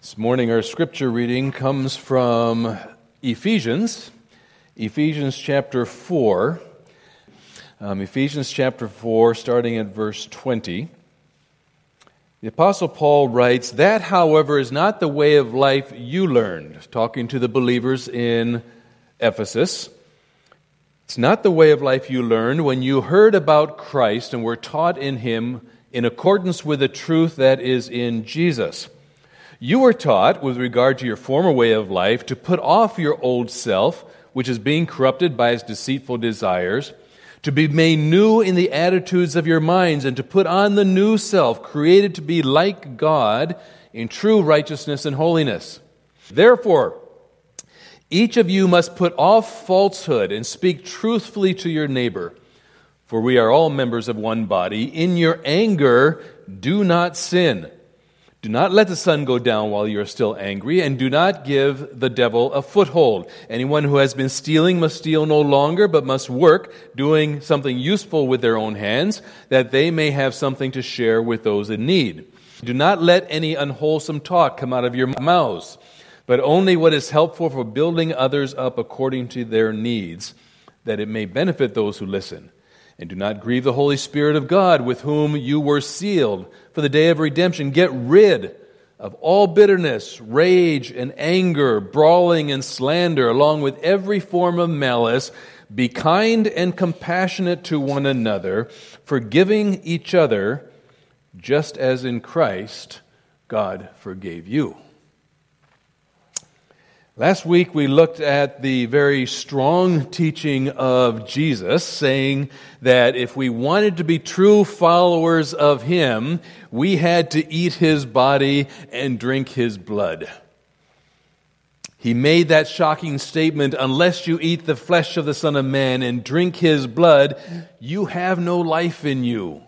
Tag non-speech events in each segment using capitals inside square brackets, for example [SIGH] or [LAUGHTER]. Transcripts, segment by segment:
This morning, our scripture reading comes from Ephesians, Ephesians chapter 4. Um, Ephesians chapter 4, starting at verse 20. The Apostle Paul writes, That, however, is not the way of life you learned, talking to the believers in Ephesus. It's not the way of life you learned when you heard about Christ and were taught in him in accordance with the truth that is in Jesus. You were taught, with regard to your former way of life, to put off your old self, which is being corrupted by its deceitful desires, to be made new in the attitudes of your minds, and to put on the new self, created to be like God in true righteousness and holiness. Therefore, each of you must put off falsehood and speak truthfully to your neighbor, for we are all members of one body. In your anger, do not sin. Do not let the sun go down while you are still angry, and do not give the devil a foothold. Anyone who has been stealing must steal no longer, but must work, doing something useful with their own hands, that they may have something to share with those in need. Do not let any unwholesome talk come out of your mouths, but only what is helpful for building others up according to their needs, that it may benefit those who listen. And do not grieve the Holy Spirit of God, with whom you were sealed for the day of redemption. Get rid of all bitterness, rage, and anger, brawling and slander, along with every form of malice. Be kind and compassionate to one another, forgiving each other, just as in Christ God forgave you. Last week we looked at the very strong teaching of Jesus, saying that if we wanted to be true followers of Him, we had to eat His body and drink His blood. He made that shocking statement unless you eat the flesh of the Son of Man and drink His blood, you have no life in you.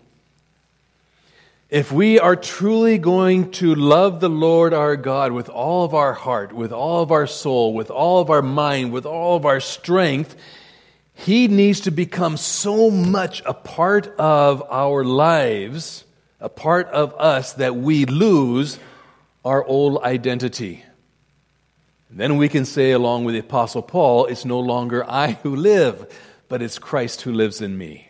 If we are truly going to love the Lord our God with all of our heart, with all of our soul, with all of our mind, with all of our strength, He needs to become so much a part of our lives, a part of us, that we lose our old identity. Then we can say, along with the Apostle Paul, it's no longer I who live, but it's Christ who lives in me.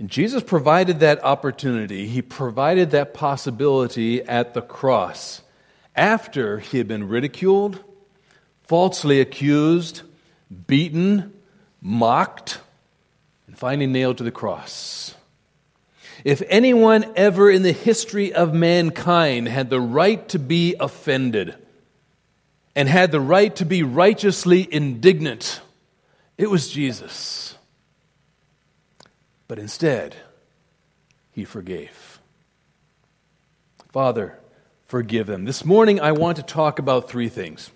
And Jesus provided that opportunity. He provided that possibility at the cross after he had been ridiculed, falsely accused, beaten, mocked, and finally nailed to the cross. If anyone ever in the history of mankind had the right to be offended and had the right to be righteously indignant, it was Jesus. But instead, he forgave. Father, forgive them. This morning, I want to talk about three things.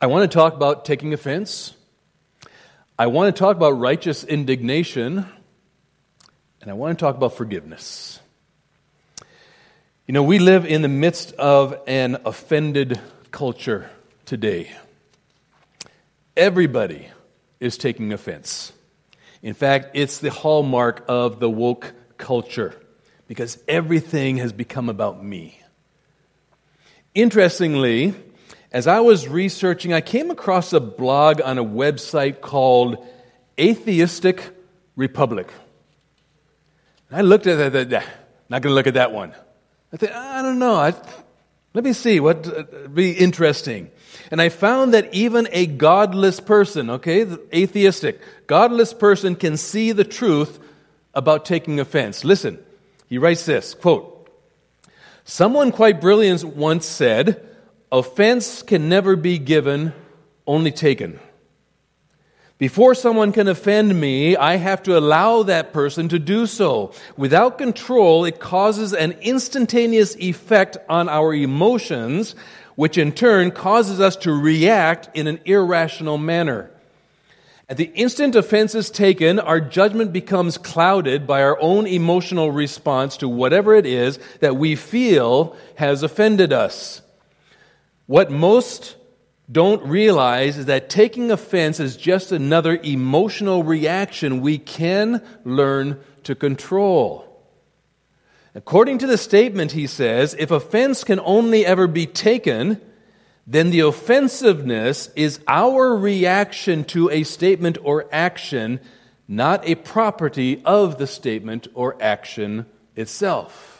I want to talk about taking offense. I want to talk about righteous indignation. And I want to talk about forgiveness. You know, we live in the midst of an offended culture today. Everybody is taking offense. In fact, it's the hallmark of the woke culture because everything has become about me. Interestingly, as I was researching, I came across a blog on a website called Atheistic Republic. I looked at that, not going to look at that one. I thought, I don't know. I, let me see what uh, be interesting. And I found that even a godless person, okay, atheistic, godless person can see the truth about taking offense. Listen, he writes this quote, Someone quite brilliant once said, Offense can never be given, only taken. Before someone can offend me, I have to allow that person to do so. Without control, it causes an instantaneous effect on our emotions which in turn causes us to react in an irrational manner. At the instant offense is taken, our judgment becomes clouded by our own emotional response to whatever it is that we feel has offended us. What most don't realize is that taking offense is just another emotional reaction we can learn to control. According to the statement, he says, if offense can only ever be taken, then the offensiveness is our reaction to a statement or action, not a property of the statement or action itself.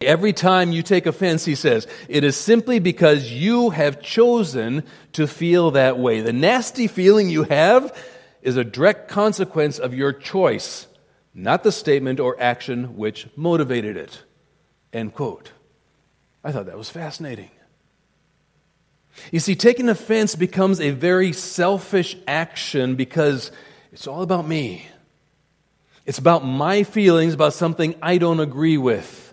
Every time you take offense, he says, it is simply because you have chosen to feel that way. The nasty feeling you have is a direct consequence of your choice, not the statement or action which motivated it. End quote. I thought that was fascinating. You see, taking offense becomes a very selfish action because it's all about me. It's about my feelings about something I don't agree with.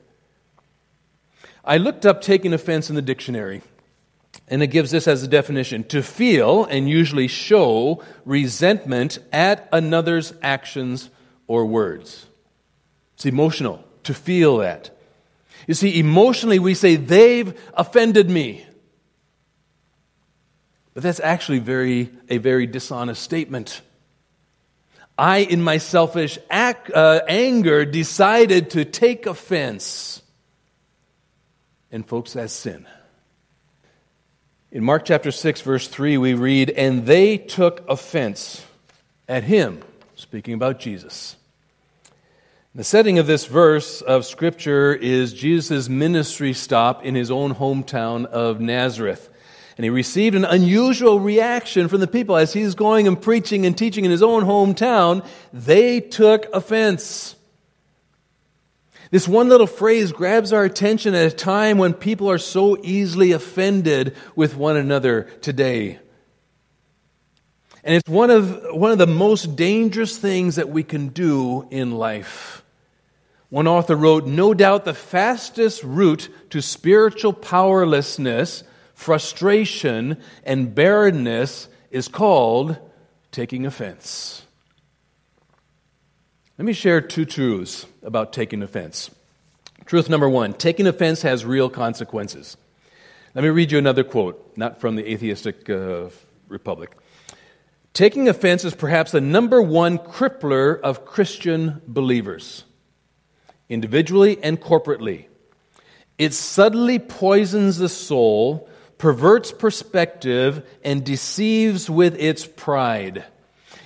I looked up taking offense in the dictionary, and it gives this as a definition to feel and usually show resentment at another's actions or words. It's emotional, to feel that. You see, emotionally, we say, they've offended me. But that's actually very, a very dishonest statement. I, in my selfish uh, anger, decided to take offense. And, folks, that's sin. In Mark chapter 6, verse 3, we read, And they took offense at him, speaking about Jesus. The setting of this verse of Scripture is Jesus' ministry stop in his own hometown of Nazareth. And he received an unusual reaction from the people as he's going and preaching and teaching in his own hometown. They took offense. This one little phrase grabs our attention at a time when people are so easily offended with one another today. And it's one of, one of the most dangerous things that we can do in life. One author wrote No doubt the fastest route to spiritual powerlessness, frustration, and barrenness is called taking offense. Let me share two truths about taking offense. Truth number one taking offense has real consequences. Let me read you another quote, not from the Atheistic uh, Republic. Taking offense is perhaps the number one crippler of Christian believers, individually and corporately. It subtly poisons the soul, perverts perspective, and deceives with its pride.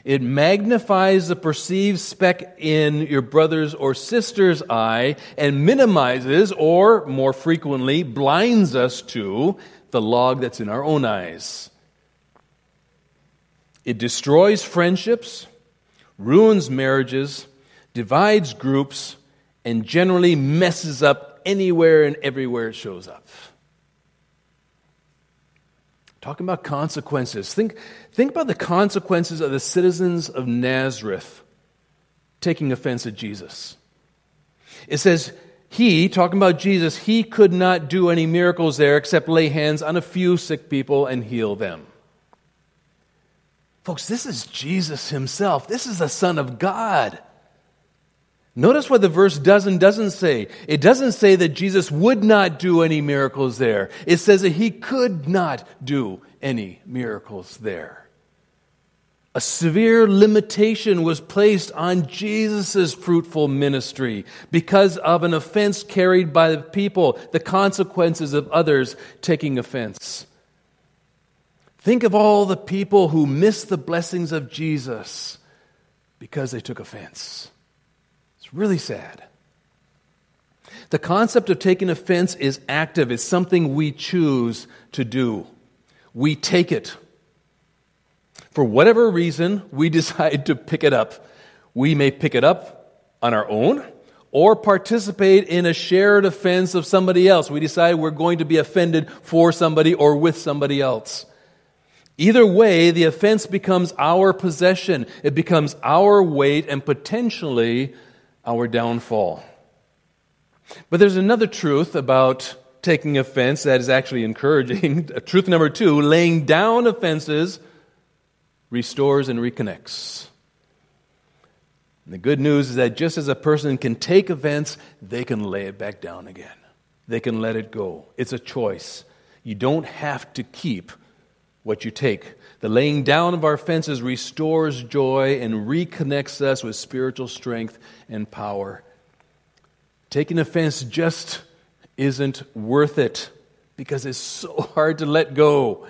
It magnifies the perceived speck in your brother's or sister's eye and minimizes, or more frequently, blinds us to the log that's in our own eyes. It destroys friendships, ruins marriages, divides groups, and generally messes up anywhere and everywhere it shows up. Talking about consequences. Think, think about the consequences of the citizens of Nazareth taking offense at Jesus. It says, he, talking about Jesus, he could not do any miracles there except lay hands on a few sick people and heal them. Folks, this is Jesus himself. This is the Son of God. Notice what the verse does and doesn't say. It doesn't say that Jesus would not do any miracles there. It says that he could not do any miracles there. A severe limitation was placed on Jesus' fruitful ministry because of an offense carried by the people, the consequences of others taking offense. Think of all the people who missed the blessings of Jesus because they took offense really sad. The concept of taking offense is active, it's something we choose to do. We take it. For whatever reason, we [LAUGHS] decide to pick it up. We may pick it up on our own or participate in a shared offense of somebody else. We decide we're going to be offended for somebody or with somebody else. Either way, the offense becomes our possession. It becomes our weight and potentially our downfall. But there's another truth about taking offense that is actually encouraging. [LAUGHS] truth number two laying down offenses restores and reconnects. And the good news is that just as a person can take offense, they can lay it back down again. They can let it go. It's a choice. You don't have to keep what you take. The laying down of our fences restores joy and reconnects us with spiritual strength and power. taking offense just isn't worth it because it's so [LAUGHS] hard to let go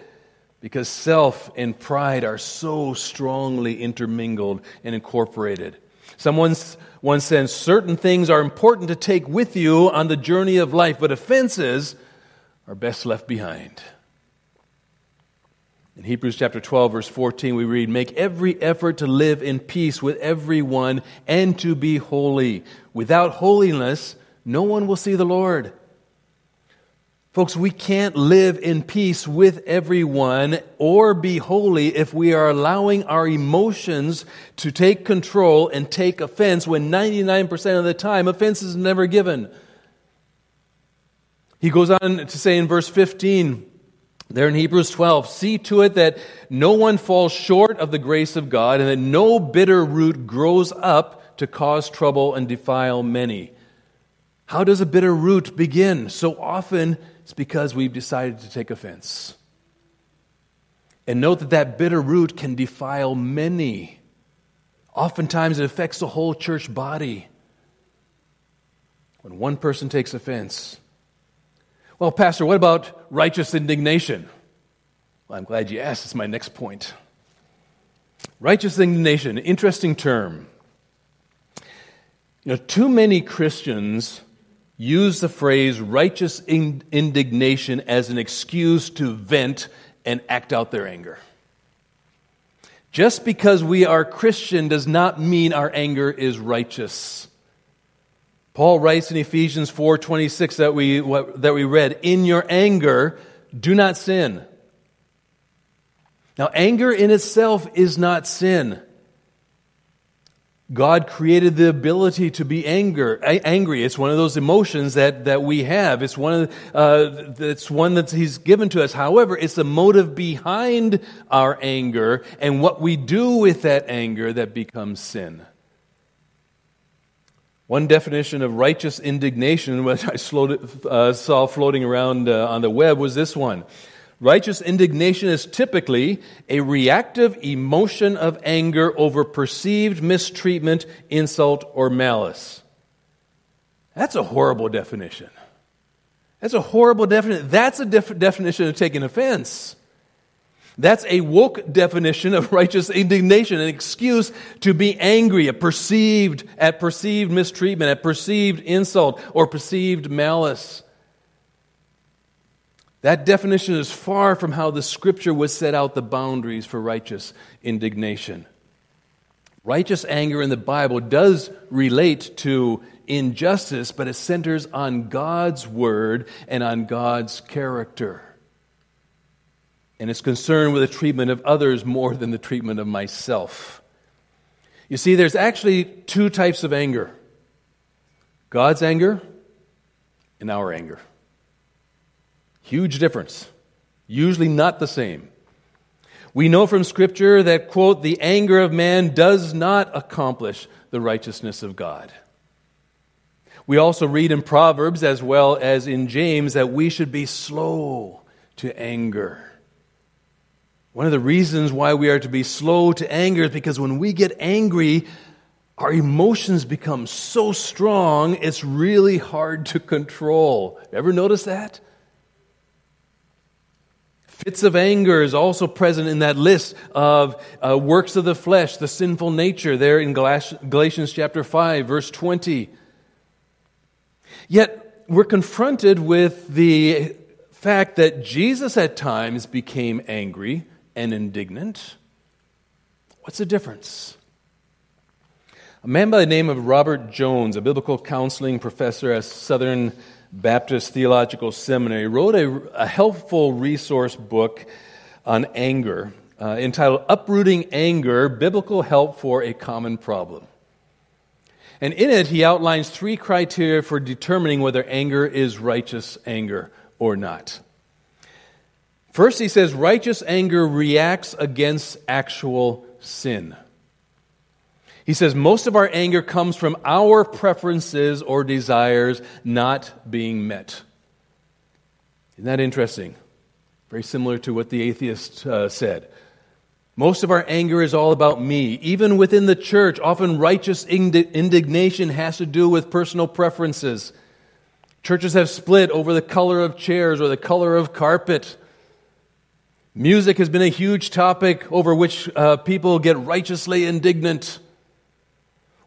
because self and pride are so strongly intermingled and incorporated. Someone once said, Certain things are important to take with you on the journey of life, but offenses are best left behind. In Hebrews chapter 12, verse 14, we read, Make every effort to live in peace with everyone and to be holy. Without holiness, no one will see the Lord. Folks, we can't live in peace with everyone or be holy if we are allowing our emotions to take control and take offense when 99% of the time offense is never given. He goes on to say in verse 15, there in Hebrews 12, see to it that no one falls short of the grace of God and that no bitter root grows up to cause trouble and defile many. How does a bitter root begin? So often it's because we've decided to take offense. And note that that bitter root can defile many. Oftentimes it affects the whole church body. When one person takes offense. Well, Pastor, what about righteous indignation? Well, I'm glad you asked. It's my next point. Righteous indignation, interesting term. You know, too many Christians use the phrase righteous indignation as an excuse to vent and act out their anger. Just because we are Christian does not mean our anger is righteous. Paul writes in Ephesians 4:26 that we that we read, "In your anger, do not sin." Now, anger in itself is not sin. God created the ability to be anger, angry. It's one of those emotions that, that we have. It's one, of, uh, it's one that He's given to us. However, it's the motive behind our anger and what we do with that anger that becomes sin. One definition of righteous indignation, [LAUGHS] which I uh, saw floating around uh, on the web, was this one Righteous indignation is typically a reactive emotion of anger over perceived mistreatment, insult, or malice. That's a horrible definition. That's a horrible definition. That's a def- definition of taking offense. That's a woke definition of [LAUGHS] righteous indignation, an excuse to be angry at perceived, at perceived mistreatment, at perceived insult, or perceived malice. That definition is far from how the scripture would set out the boundaries for righteous indignation. Righteous anger in the Bible does relate to injustice, but it centers on God's word and on God's character. And it's concerned with the treatment of others more than the treatment of myself. You see, there's actually two types of anger God's anger and our anger. Huge difference. Usually not the same. We know from Scripture that, quote, the anger of man does not accomplish the righteousness of God. We also read in Proverbs as well as in James that we should be slow to anger. One of the reasons why we are to be slow to anger is because when we get angry, our emotions become so strong, it's really hard to control. Ever notice that? Fits of anger is also present in that list of uh, works of the flesh, the sinful nature, there in Galatians chapter 5, verse 20. Yet, we're confronted with the fact that Jesus at times became angry and indignant. What's the difference? A man by the name of Robert Jones, a biblical counseling professor at Southern Baptist Theological Seminary, wrote a, a helpful resource book on anger uh, entitled Uprooting Anger Biblical Help for a Common Problem. And in it, he outlines three criteria for determining whether anger is righteous anger or not. First, he says righteous anger reacts against actual sin. He says most of our anger comes from our preferences or desires not being met. Isn't that interesting? Very similar to what the atheist uh, said. Most of our anger is all about me. Even within the church, often righteous indignation has to do with personal preferences. Churches have split over the color of chairs or the color of carpet. Music has been a huge topic over which uh, people get righteously indignant.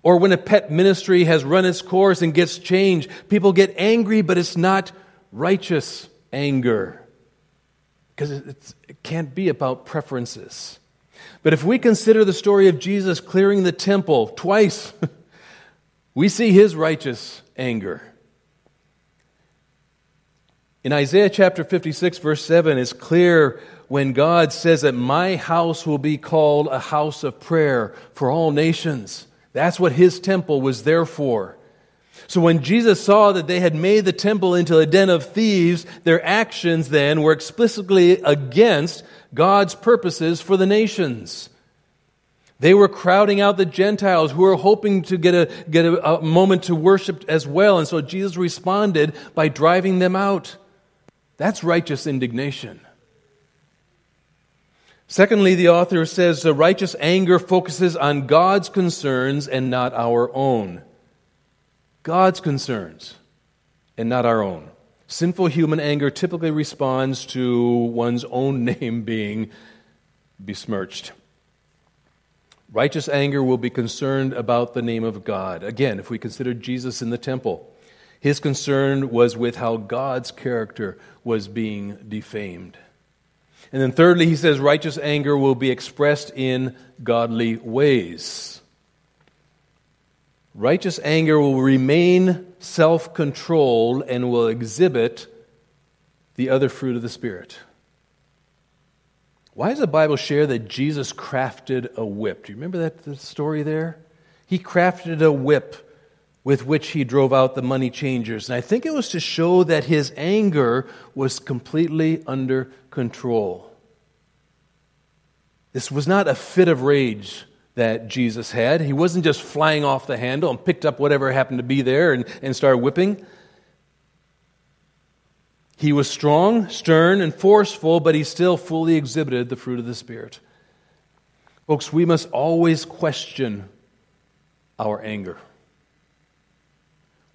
Or when a pet ministry has run its course and gets changed, people get angry, but it's not righteous anger. Because it can't be about preferences. But if we consider the story of Jesus clearing the temple twice, [LAUGHS] we see his righteous anger. In Isaiah chapter 56, verse 7, it's clear when God says that my house will be called a house of prayer for all nations. That's what his temple was there for. So when Jesus saw that they had made the temple into a den of thieves, their actions then were explicitly against God's purposes for the nations. They were crowding out the Gentiles who were hoping to get a, get a, a moment to worship as well. And so Jesus responded by driving them out. That's righteous indignation. Secondly, the author says the righteous anger focuses on God's concerns and not our own. God's concerns and not our own. Sinful human anger typically responds to one's own [LAUGHS] name being besmirched. Righteous anger will be concerned about the name of God. Again, if we consider Jesus in the temple, his concern was with how God's character was being defamed. And then, thirdly, he says righteous anger will be expressed in godly ways. Righteous anger will remain self controlled and will exhibit the other fruit of the Spirit. Why does the Bible share that Jesus crafted a whip? Do you remember that story there? He crafted a whip with which he drove out the money changers. And I think it was to show that his anger was completely under control. This was not a fit of rage that Jesus had. He wasn't just flying off the handle and picked up whatever happened to be there and, and started whipping. He was strong, stern, and forceful, but he still fully exhibited the fruit of the Spirit. Folks, we must always question our anger.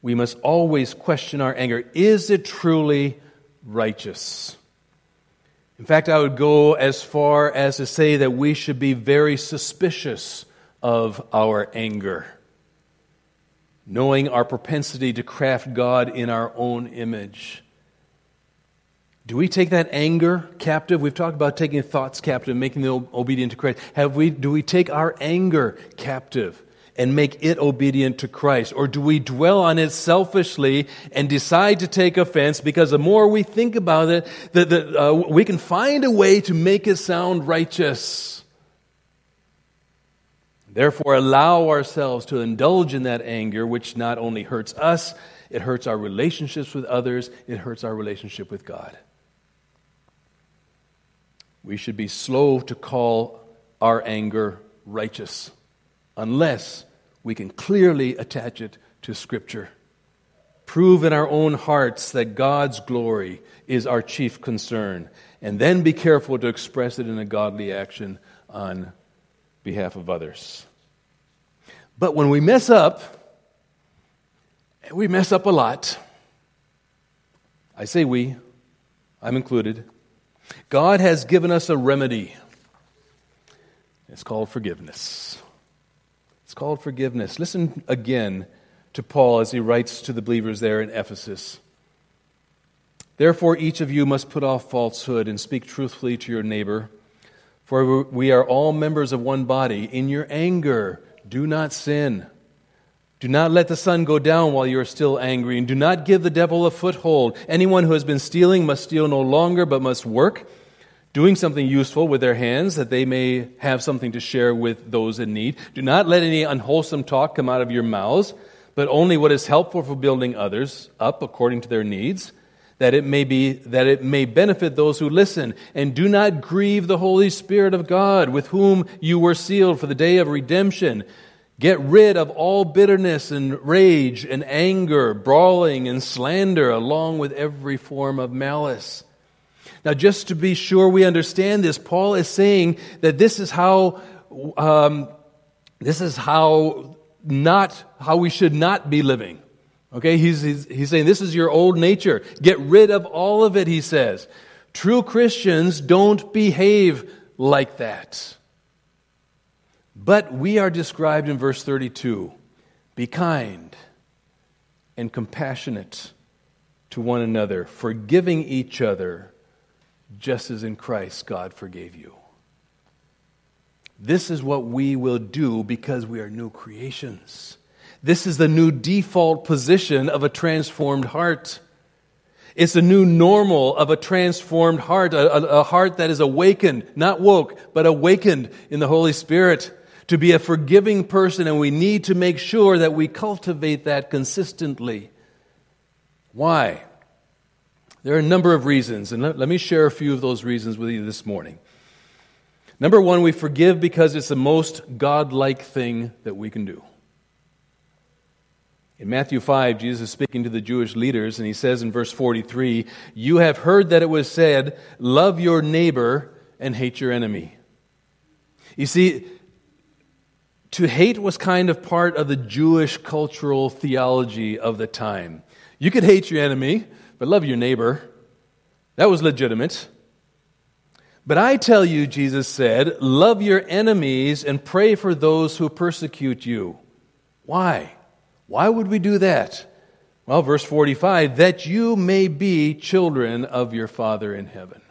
We must always question our anger. Is it truly righteous? In fact, I would go as far as to say that we should be very suspicious of our anger, knowing our propensity to craft God in our own image. Do we take that anger captive? We've talked about taking thoughts captive, making them obedient to Christ. Have we, do we take our anger captive? And make it obedient to Christ? Or do we dwell on it selfishly and decide to take offense because the more we think about it, the, the, uh, we can find a way to make it sound righteous? Therefore, allow ourselves to indulge in that anger, which not only hurts us, it hurts our relationships with others, it hurts our relationship with God. We should be slow to call our anger righteous unless we can clearly attach it to Scripture. Prove in our own hearts that God's glory is our chief concern, and then be careful to express it in a godly action on behalf of others. But when we mess up, and we mess up a lot, I say we, I'm included, God has given us a remedy. It's called forgiveness. It's called forgiveness. Listen again to Paul as he writes to the believers there in Ephesus. Therefore, each of you must put off falsehood and speak truthfully to your neighbor, for we are all members of one body. In your anger, do not sin. Do not let the sun go down while you are still angry, and do not give the devil a foothold. Anyone who has been stealing must steal no longer, but must work doing something useful with their hands that they may have something to share with those in need. Do not let any unwholesome talk come out of your mouths, but only what is helpful for building others up according to their needs, that it may be that it may benefit those who listen. And do not grieve the Holy Spirit of God, with whom you were sealed for the day of redemption. Get rid of all bitterness and rage and anger, brawling and slander, along with every form of malice. Now, just to be sure we understand this, Paul is saying that this is how, um, this is how not, how we should not be living. Okay, he's, he's, he's saying this is your old nature. Get rid of all of it, he says. True Christians don't behave like that. But we are described in verse 32 be kind and compassionate to one another, forgiving each other, just as in Christ God forgave you. This is what we will do because we are new creations. This is the new default position of a transformed heart. It's a new normal of a transformed heart, a, a, a, heart that is awakened, not woke, but awakened in the Holy Spirit to be a forgiving person, and we need to make sure that we cultivate that consistently. Why? There are a number of reasons, and let, let me share a few of those reasons with you this morning. Number one, we forgive because it's the most godlike thing that we can do. In Matthew 5, Jesus is speaking to the Jewish leaders, and he says in verse 43 You have heard that it was said, Love your neighbor and hate your enemy. You see, to hate was kind of part of the Jewish cultural theology of the time. You could hate your enemy, but love your neighbor. That was legitimate. But I tell you, Jesus said, love your enemies and pray for those who persecute you. Why? Why would we do that? Well, verse 45 that you may be children of your Father in heaven.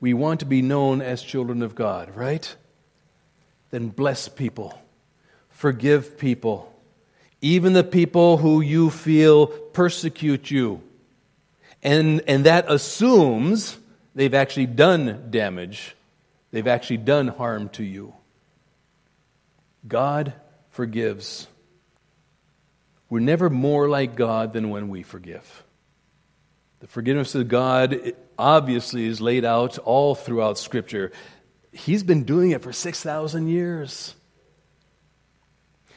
We want to be known as children of God, right? Then bless people, forgive people, even the people who you feel persecute you. And, and that assumes they've actually done damage, they've actually done harm to you. God forgives. We're never more like God than when we forgive. The forgiveness of God obviously is laid out all throughout Scripture. He's been doing it for 6,000 years.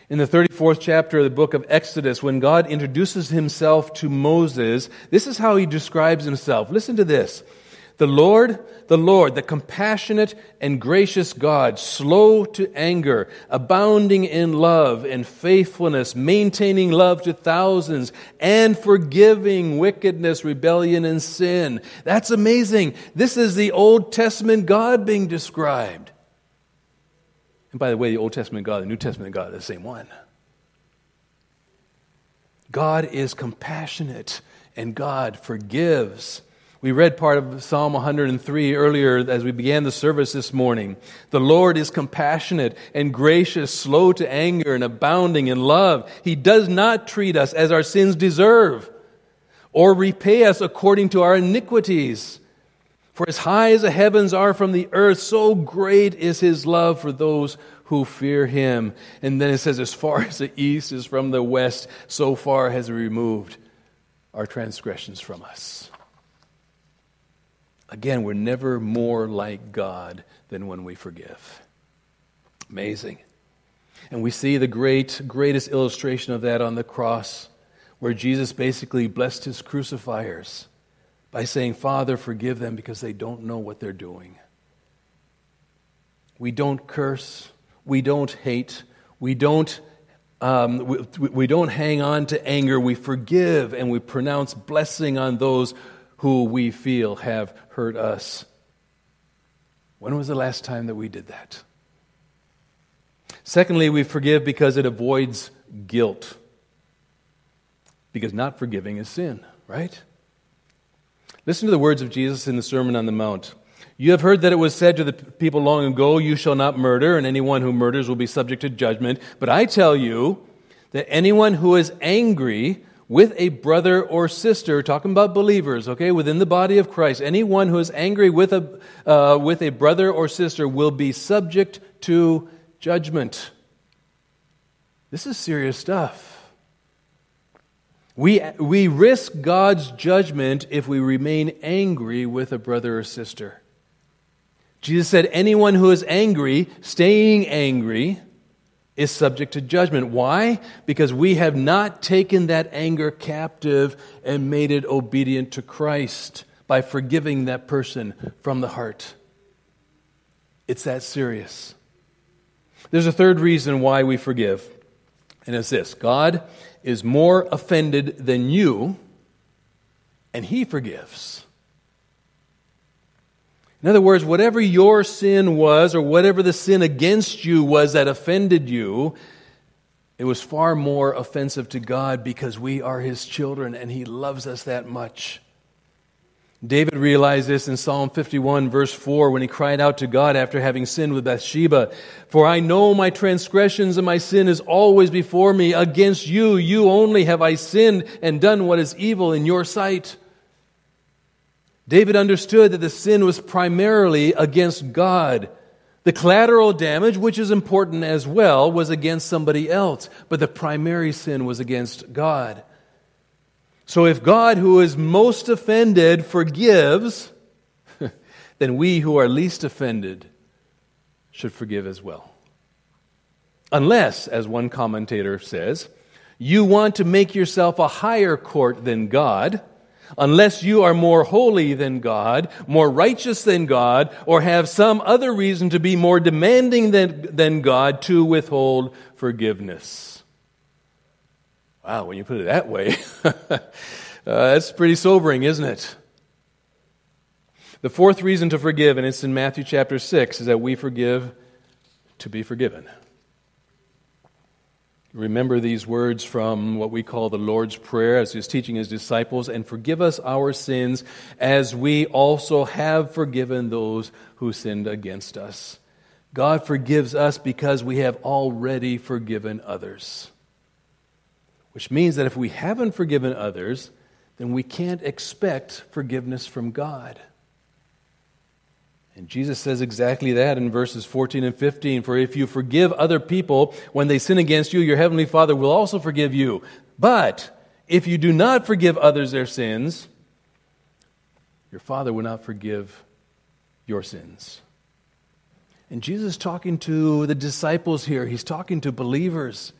In the 34th chapter of the book of Exodus, when God introduces himself to Moses, this is how he describes himself. Listen to this. The Lord, the Lord, the compassionate and gracious God, slow to anger, abounding in love and faithfulness, maintaining love to thousands, and forgiving wickedness, rebellion, and sin. That's amazing. This is the Old Testament God being described. And by the way, the Old Testament God, the New Testament God, are the same one. God is compassionate and God forgives. We read part of Psalm 103 earlier as we began the service this morning. The Lord is compassionate and gracious, slow to anger, and abounding in love. He does not treat us as our sins deserve or repay us according to our iniquities. For as high as the heavens are from the earth, so great is his love for those who fear him. And then it says, as far [LAUGHS] as the east is from the west, so far has he removed our transgressions from us. Again, we're never more like God than when we forgive. Amazing. And we see the great, greatest illustration of that on the cross, where Jesus basically blessed his crucifiers by saying, Father, forgive them because they don't know what they're doing. We don't curse, we don't hate, we don't, um, we, we don't hang on to anger, we forgive and we pronounce blessing on those who we feel have hurt us. When was the last time that we did that? Secondly, we forgive because it avoids guilt. Because not forgiving is sin, right? Listen to the words of Jesus in the Sermon on the Mount. You have heard that it was said to the people long ago, You shall not murder, and anyone who murders will be subject to judgment. But I tell you that anyone who is angry with a brother or sister, talking about believers, okay, within the body of Christ, anyone who is angry with a, uh, with a brother or sister will be subject to judgment. This is serious stuff. We, we risk God's judgment if we remain angry with a brother or sister. Jesus said, anyone who is angry, staying angry, is subject to judgment. Why? Because we have not taken that anger captive and made it obedient to Christ by forgiving that person from the heart. It's that serious. There's a third reason why we forgive, and it's this God is more offended than you, and He forgives. In other words, whatever your sin was, or whatever the sin against you was that offended you, it was far more offensive to God because we are His children and He loves us that much. David realized this in Psalm 51, verse 4, when he cried out to God after having sinned with Bathsheba For I know my transgressions and my sin is always before me. Against you, you only have I sinned and done what is evil in your sight. David understood that the sin was primarily against God. The collateral damage, which is important as well, was against somebody else, but the primary sin was against God. So if God, who is most offended, forgives, [LAUGHS] then we who are least offended should forgive as well. Unless, as one commentator says, you want to make yourself a higher court than God unless you are more holy than God, more righteous than God, or have some other reason to be more demanding than, than God to withhold forgiveness. Wow, when you put it that way, [LAUGHS] uh, that's pretty sobering, isn't it? The fourth reason to forgive, and it's in Matthew chapter 6, is that we forgive to be forgiven. Remember these words from what we call the Lord's Prayer as he's teaching his disciples, and forgive us our sins as we also have forgiven those who sinned against us. God forgives us because we have already forgiven others. Which means that if we haven't forgiven others, then we can't expect forgiveness from God. And Jesus says exactly that in verses 14 and 15. For if you forgive other people when they sin against you, your heavenly Father will also forgive you. But if you do not forgive others their sins, your Father will not forgive your sins. And Jesus is talking to the disciples here, he's talking to believers.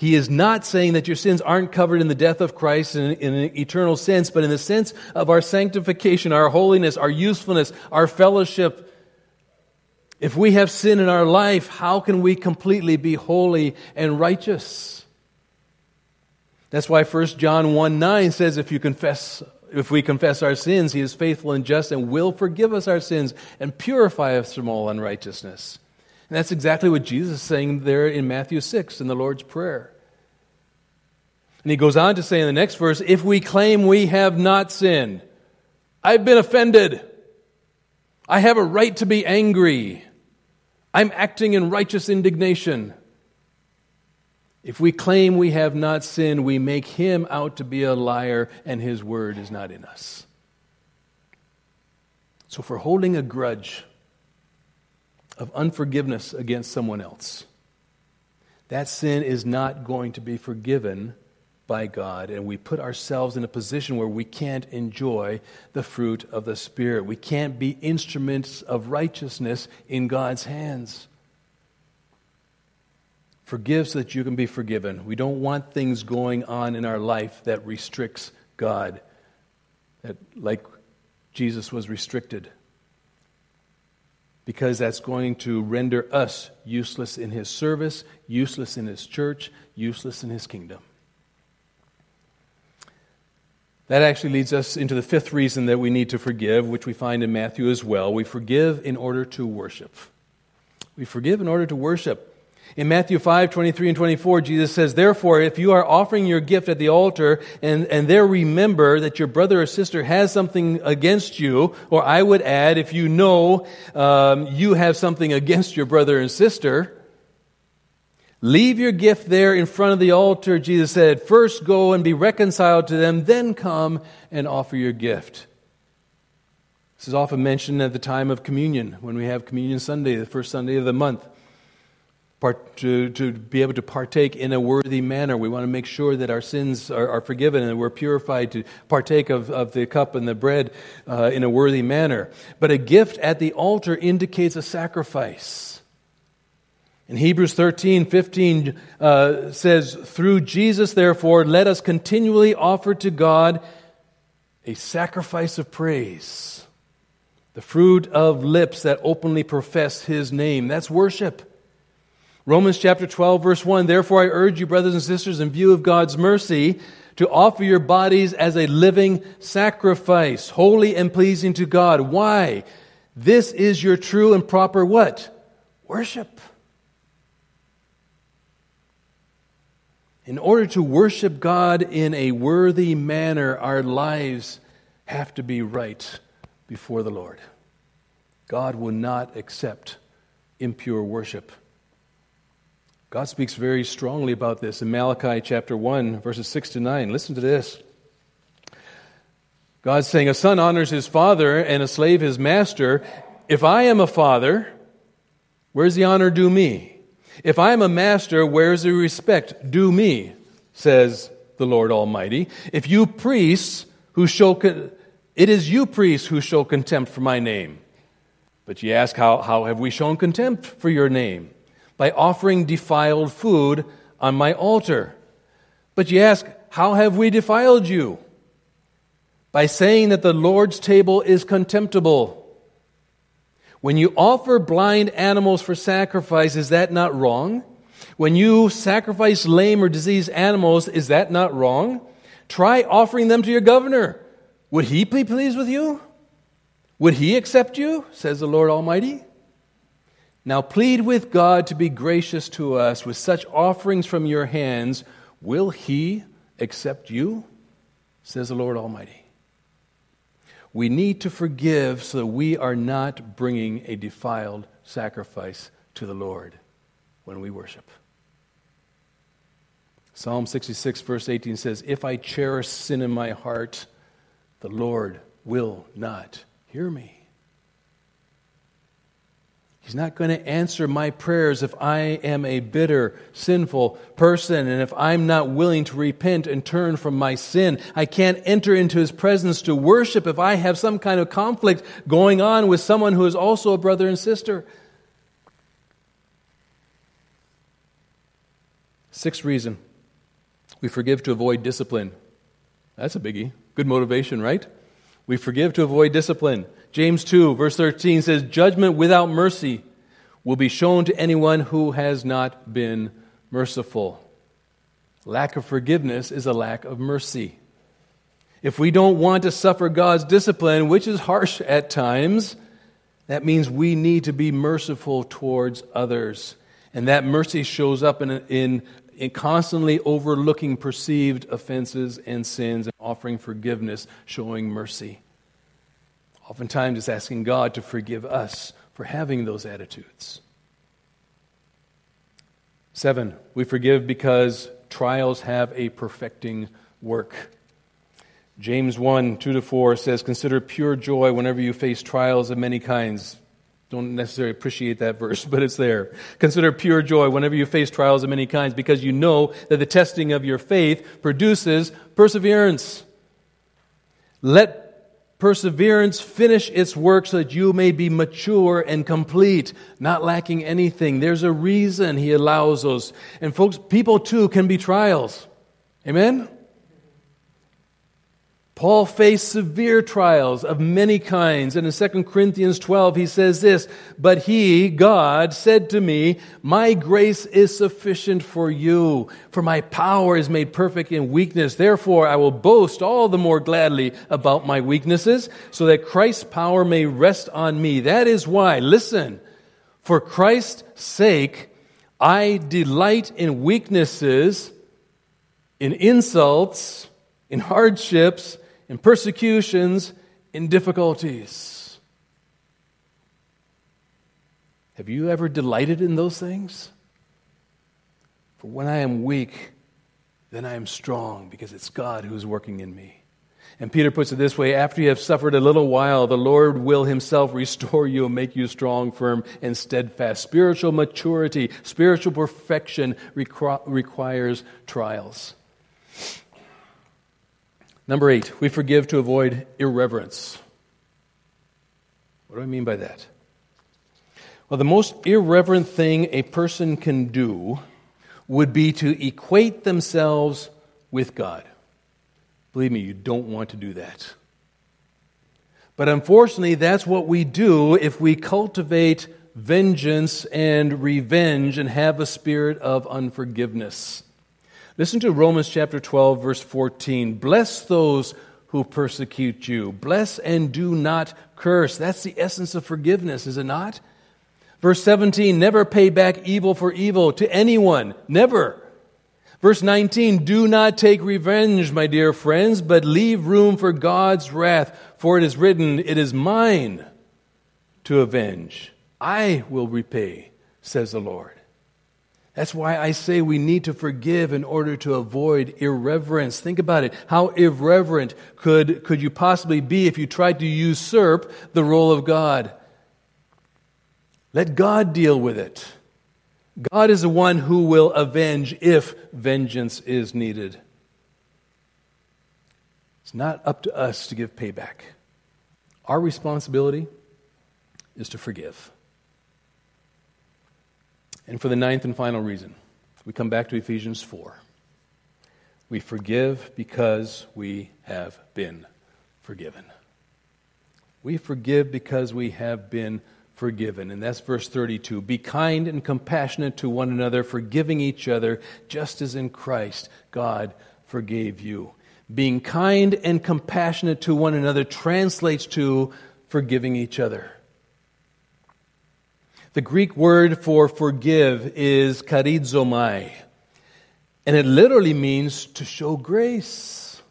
He is not saying that your sins aren't covered in the death of Christ in, in, an eternal sense, but in the sense of our sanctification, our holiness, our usefulness, our fellowship. If we have sin in our life, how can we completely be holy and righteous? That's why 1 John 1 9 says, if you confess if we confess our sins, he is faithful and just and will forgive us our sins and purify us from all unrighteousness. And that's exactly what Jesus is saying there in Matthew 6 in the Lord's Prayer. And he goes on to say in the next verse if we claim we have not sinned, I've been offended. I have a right to be angry. I'm acting in righteous indignation. If we claim we have not sinned, we make him out to be a liar, and his word is not in us. So, for holding a grudge, of unforgiveness against someone else. That sin is not going to be forgiven by God, and we put ourselves in a position where we can't enjoy the fruit of the Spirit. We can't be instruments of righteousness in God's hands. Forgive so that you can be forgiven. We don't want things going on in our life that restricts God, that, like Jesus was restricted because that's going to render us useless in His service, useless in His church, useless in His kingdom. That actually leads us into the fifth reason that we need to forgive, which we find in Matthew as well. We forgive in order to worship. We forgive in order to worship. In Matthew 5, 23 and 24, Jesus says, Therefore, if you are offering your gift at the altar and, and there remember that your brother or sister has something against you, or I would add, if you know um, you have something against your brother and sister, leave your gift there in front of the altar, Jesus said. First go and be reconciled to them, then come and offer your gift. This is often mentioned at the time of communion, when we have Communion Sunday, the first Sunday of the month part, to, to be able to partake in a worthy manner. We want to make sure that our sins are, are forgiven and we're purified to partake of, of the cup and the bread uh, in a worthy manner. But a gift at the altar indicates a sacrifice. In Hebrews 13, 15 uh, says, Through Jesus, therefore, let us continually offer to God a sacrifice of praise, the fruit of lips that openly profess his name. That's worship. Romans chapter 12, verse 1 Therefore, I urge you, brothers and sisters, in view of God's mercy, to offer your bodies as a living sacrifice, holy and pleasing to God. Why? This is your true and proper what? Worship. In order to worship God in a worthy manner, our lives have to be right before the Lord. God will not accept impure worship. God speaks very strongly about this in Malachi chapter 1, verses 6 to 9. Listen to this. God's saying, A son honors his father and a slave his master. If I am a father, where's the honor due me? If I am a master, where's the respect due me? Says the Lord Almighty. If you priests who show, con- it is you priests who show contempt for my name. But ye ask, how, how have we shown contempt for your name? By offering defiled food on my altar. But you ask, how have we defiled you? By saying that the Lord's table is contemptible. When you offer blind animals for sacrifice, is that not wrong? When you sacrifice lame or diseased animals, is that not wrong? Try offering them to your governor. Would he be pleased with you? Would he accept you? says the Lord Almighty. Now plead with God to be gracious to us with such offerings from your hands. Will he accept you? says the Lord Almighty. We need to forgive so that we are not bringing a defiled sacrifice to the Lord when we worship. Psalm 66, verse 18 says, If I cherish sin in my heart, the Lord will not hear me. He's not going to answer my prayers if I am a bitter, sinful person and if I'm not willing to repent and turn from my sin. I can't enter into His presence to worship if I have some kind of conflict going on with someone who is also a brother and sister. Sixth reason we forgive to avoid discipline. That's a biggie. Good motivation, right? We forgive to avoid discipline. James 2, verse 13 says, Judgment without mercy will be shown to anyone who has not been merciful. Lack of forgiveness is a lack of mercy. If we don't want to suffer God's discipline, which is harsh at times, that means we need to be merciful towards others. And that mercy shows up in, in, in constantly overlooking perceived offenses and sins and offering forgiveness, showing mercy. Oftentimes, it's asking God to forgive us for having those attitudes. Seven, we forgive because trials have a perfecting work. James 1 2 to 4 says, Consider pure joy whenever you face trials of many kinds. Don't necessarily appreciate that [LAUGHS] verse, but it's there. Consider pure joy whenever you face trials of many kinds because you know that the testing of your faith produces perseverance. Let perseverance finish its work so that you may be mature and complete, not lacking anything. There's a reason he allows those. And folks, people too can be trials. Amen? Paul faced severe trials of many kinds. And in 2 Corinthians 12, he says this But he, God, said to me, My grace is sufficient for you, for my power is made perfect in weakness. Therefore, I will boast all the more gladly about my weaknesses, so that Christ's power may rest on me. That is why, listen, for Christ's sake, I delight in weaknesses, in insults, in hardships in persecutions, in difficulties. Have you ever delighted in those things? For when I am weak, then I am strong because it's God who is working in me. And Peter puts it this way after you have suffered a little while, the Lord will himself restore you and make you strong, firm, and steadfast. Spiritual maturity, spiritual perfection requ- requires trials. Number eight, we forgive to avoid irreverence. What do I mean by that? Well, the most irreverent thing a person can do would be to equate themselves with God. Believe me, you don't want to do that. But unfortunately, that's what we do if we cultivate vengeance and revenge and have a spirit of unforgiveness. Listen to Romans chapter 12, verse 14. Bless those who persecute you. Bless and do not curse. That's the essence of forgiveness, is it not? Verse 17, never pay back evil for evil to anyone. Never. Verse 19, do not take revenge, my dear friends, but leave room for God's wrath, for it is written, It is mine to avenge. I will repay, says the Lord. That's why I say we need to forgive in order to avoid irreverence. Think about it. How irreverent could, could you possibly be if you tried to usurp the role of God? Let God deal with it. God is the one who will avenge if vengeance is needed. It's not up to us to give payback. Our responsibility is to forgive. And for the ninth and final reason, we come back to Ephesians 4. We forgive because we have been forgiven. We forgive because we have been forgiven. And that's verse 32. Be kind and compassionate to one another, forgiving each other, just as in Christ God forgave you. Being kind and compassionate to one another translates to forgiving each other. The Greek word for forgive is charizomai, and it literally means to show grace.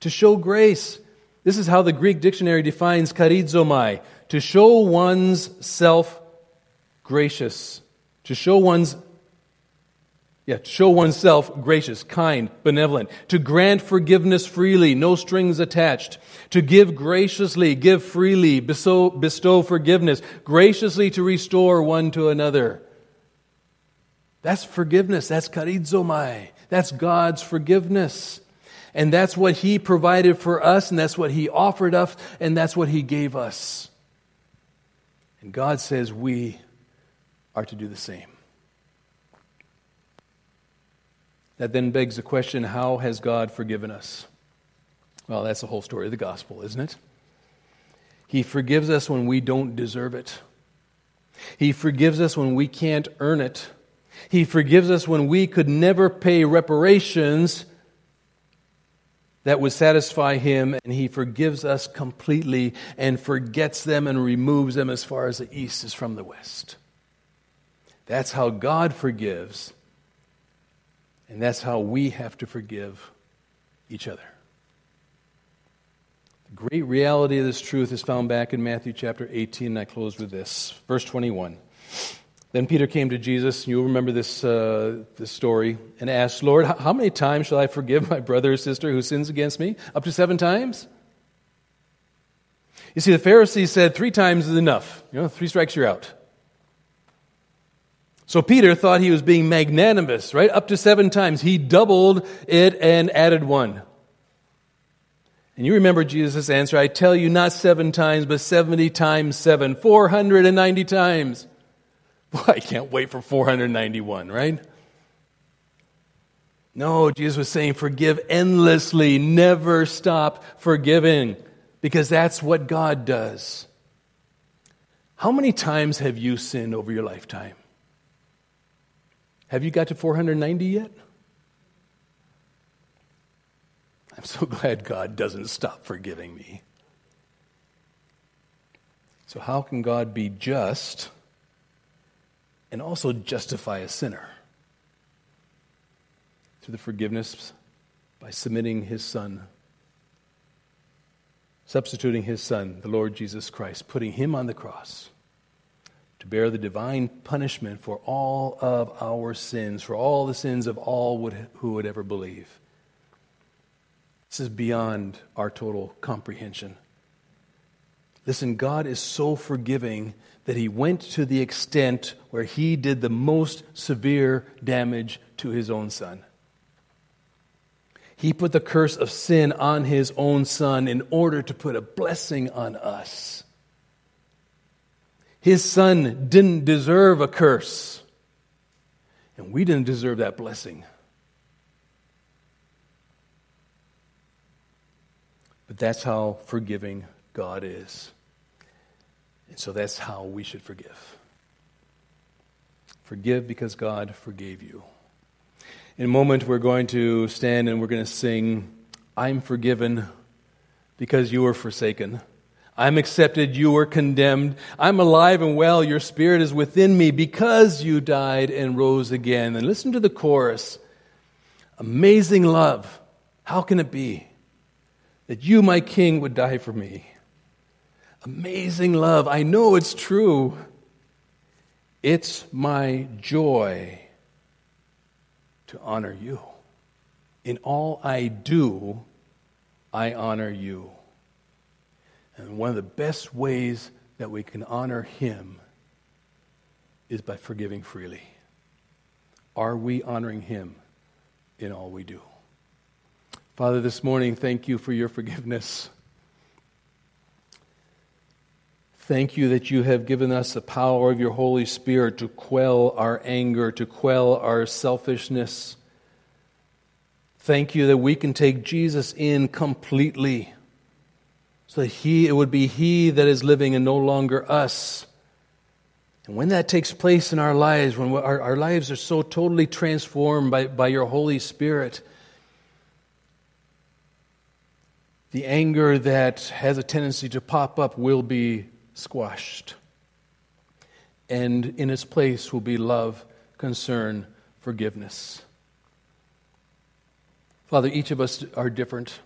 To show grace. This is how the Greek dictionary defines charizomai to show one's self gracious, to show one's yeah, to show oneself gracious, kind, benevolent, to grant forgiveness freely, no strings attached, to give graciously, give freely, bestow, bestow forgiveness, graciously to restore one to another. That's forgiveness. That's charizomai. That's God's forgiveness. And that's what He provided for us, and that's what He offered us, and that's what He gave us. And God says we are to do the same. That then begs the question how has God forgiven us? Well, that's the whole story of the gospel, isn't it? He forgives us when we don't deserve it. He forgives us when we can't earn it. He forgives us when we could never pay reparations that would satisfy him, and he forgives us completely and forgets them and removes them as far as the east is from the west. That's how God forgives, and that's how we have to forgive each other. The great reality of this truth is found back in Matthew chapter 18, and I close with this. Verse 21. Then Peter came to Jesus, and you'll remember this, uh, this story, and asked, Lord, how many times shall I forgive my brother or sister who sins against me? Up to seven times? You see, the Pharisees said three times is enough. You know, three strikes, you're out. So Peter thought he was being magnanimous, right? Up to seven times. He doubled it and added one. And you remember Jesus' answer I tell you, not seven times, but 70 times seven, 490 times. [LAUGHS] Boy, I can't wait for 491, right? No, Jesus was saying, forgive endlessly, never stop forgiving, because that's what God does. How many times have you sinned over your lifetime? Have you got to 490 yet? I'm so [LAUGHS] glad God doesn't stop forgiving me. So, how can God be just? and also justify a sinner through the forgiveness by submitting his son, substituting his son, the Lord Jesus Christ, putting him on the cross to bear the divine punishment for all of our sins, for all the sins of all would, who would ever believe. This is beyond our total comprehension. Listen, God is so forgiving that he went to the extent where he did the most severe damage to his own son. He put the curse of sin on his own son in order to put a blessing on us. His son didn't deserve a curse, and we didn't deserve that blessing. But that's how forgiving God is. And so that's how we should forgive. Forgive because God forgave you. In a moment, we're going to stand and we're going to sing, I'm forgiven because you were forsaken. I'm accepted, you were condemned. I'm alive and well, your spirit is within me because you died and rose again. And listen to the chorus Amazing love. How can it be that you, my king, would die for me? Amazing love. I know it's true. It's my joy to honor you. In all I do, I honor you. And one of the best ways that we can honor Him is by forgiving freely. Are we honoring Him in all we do? Father, this morning, thank you for your forgiveness. Thank you that you have given us the power of your Holy Spirit to quell our anger, to quell our selfishness. Thank you that we can take Jesus in completely so that he, it would be He that is living and no longer us. And when that takes place in our lives, when our, our lives are so totally transformed by, by your Holy Spirit, the anger that has a tendency to pop up will be squashed. And in its place will be love, concern, forgiveness. Father, each of us are different.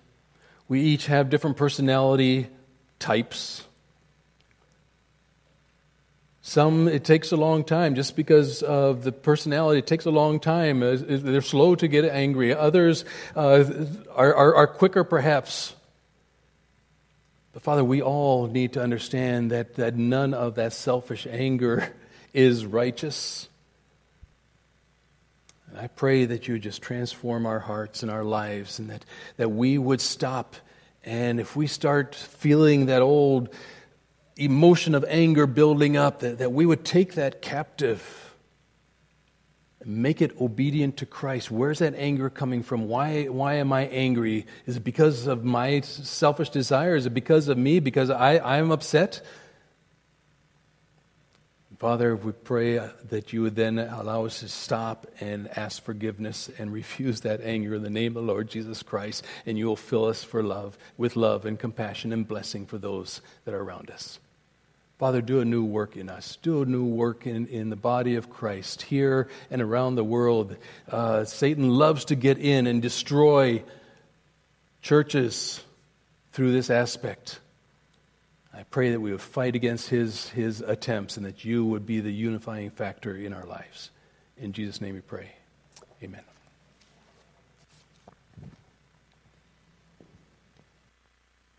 We each have different personality types. Some, it takes a long time just because of the personality. It takes a long time. They're slow to get angry. Others uh, are, are, are quicker, perhaps. But Father, we all need to understand that, that none of that selfish anger [LAUGHS] is righteous. And I pray that you would just transform our hearts and our lives and that, that we would stop. And if we start feeling that old emotion of anger building up, that, that we would take that captive and make it obedient to Christ. Where's that anger coming from? Why, why am I angry? Is it because of my selfish desire? Is it because of me? Because I, I'm upset? Father, we pray that you would then allow us to stop and ask forgiveness and refuse that anger in the name of the Lord Jesus Christ, and you will fill us for love, with love and compassion and blessing for those that are around us. Father, do a new work in us. Do a new work in, in the body of Christ here and around the world. Uh, Satan loves to get in and destroy churches through this aspect. I pray that we would fight against his, his attempts and that you would be the unifying factor in our lives. In Jesus' name we pray. Amen.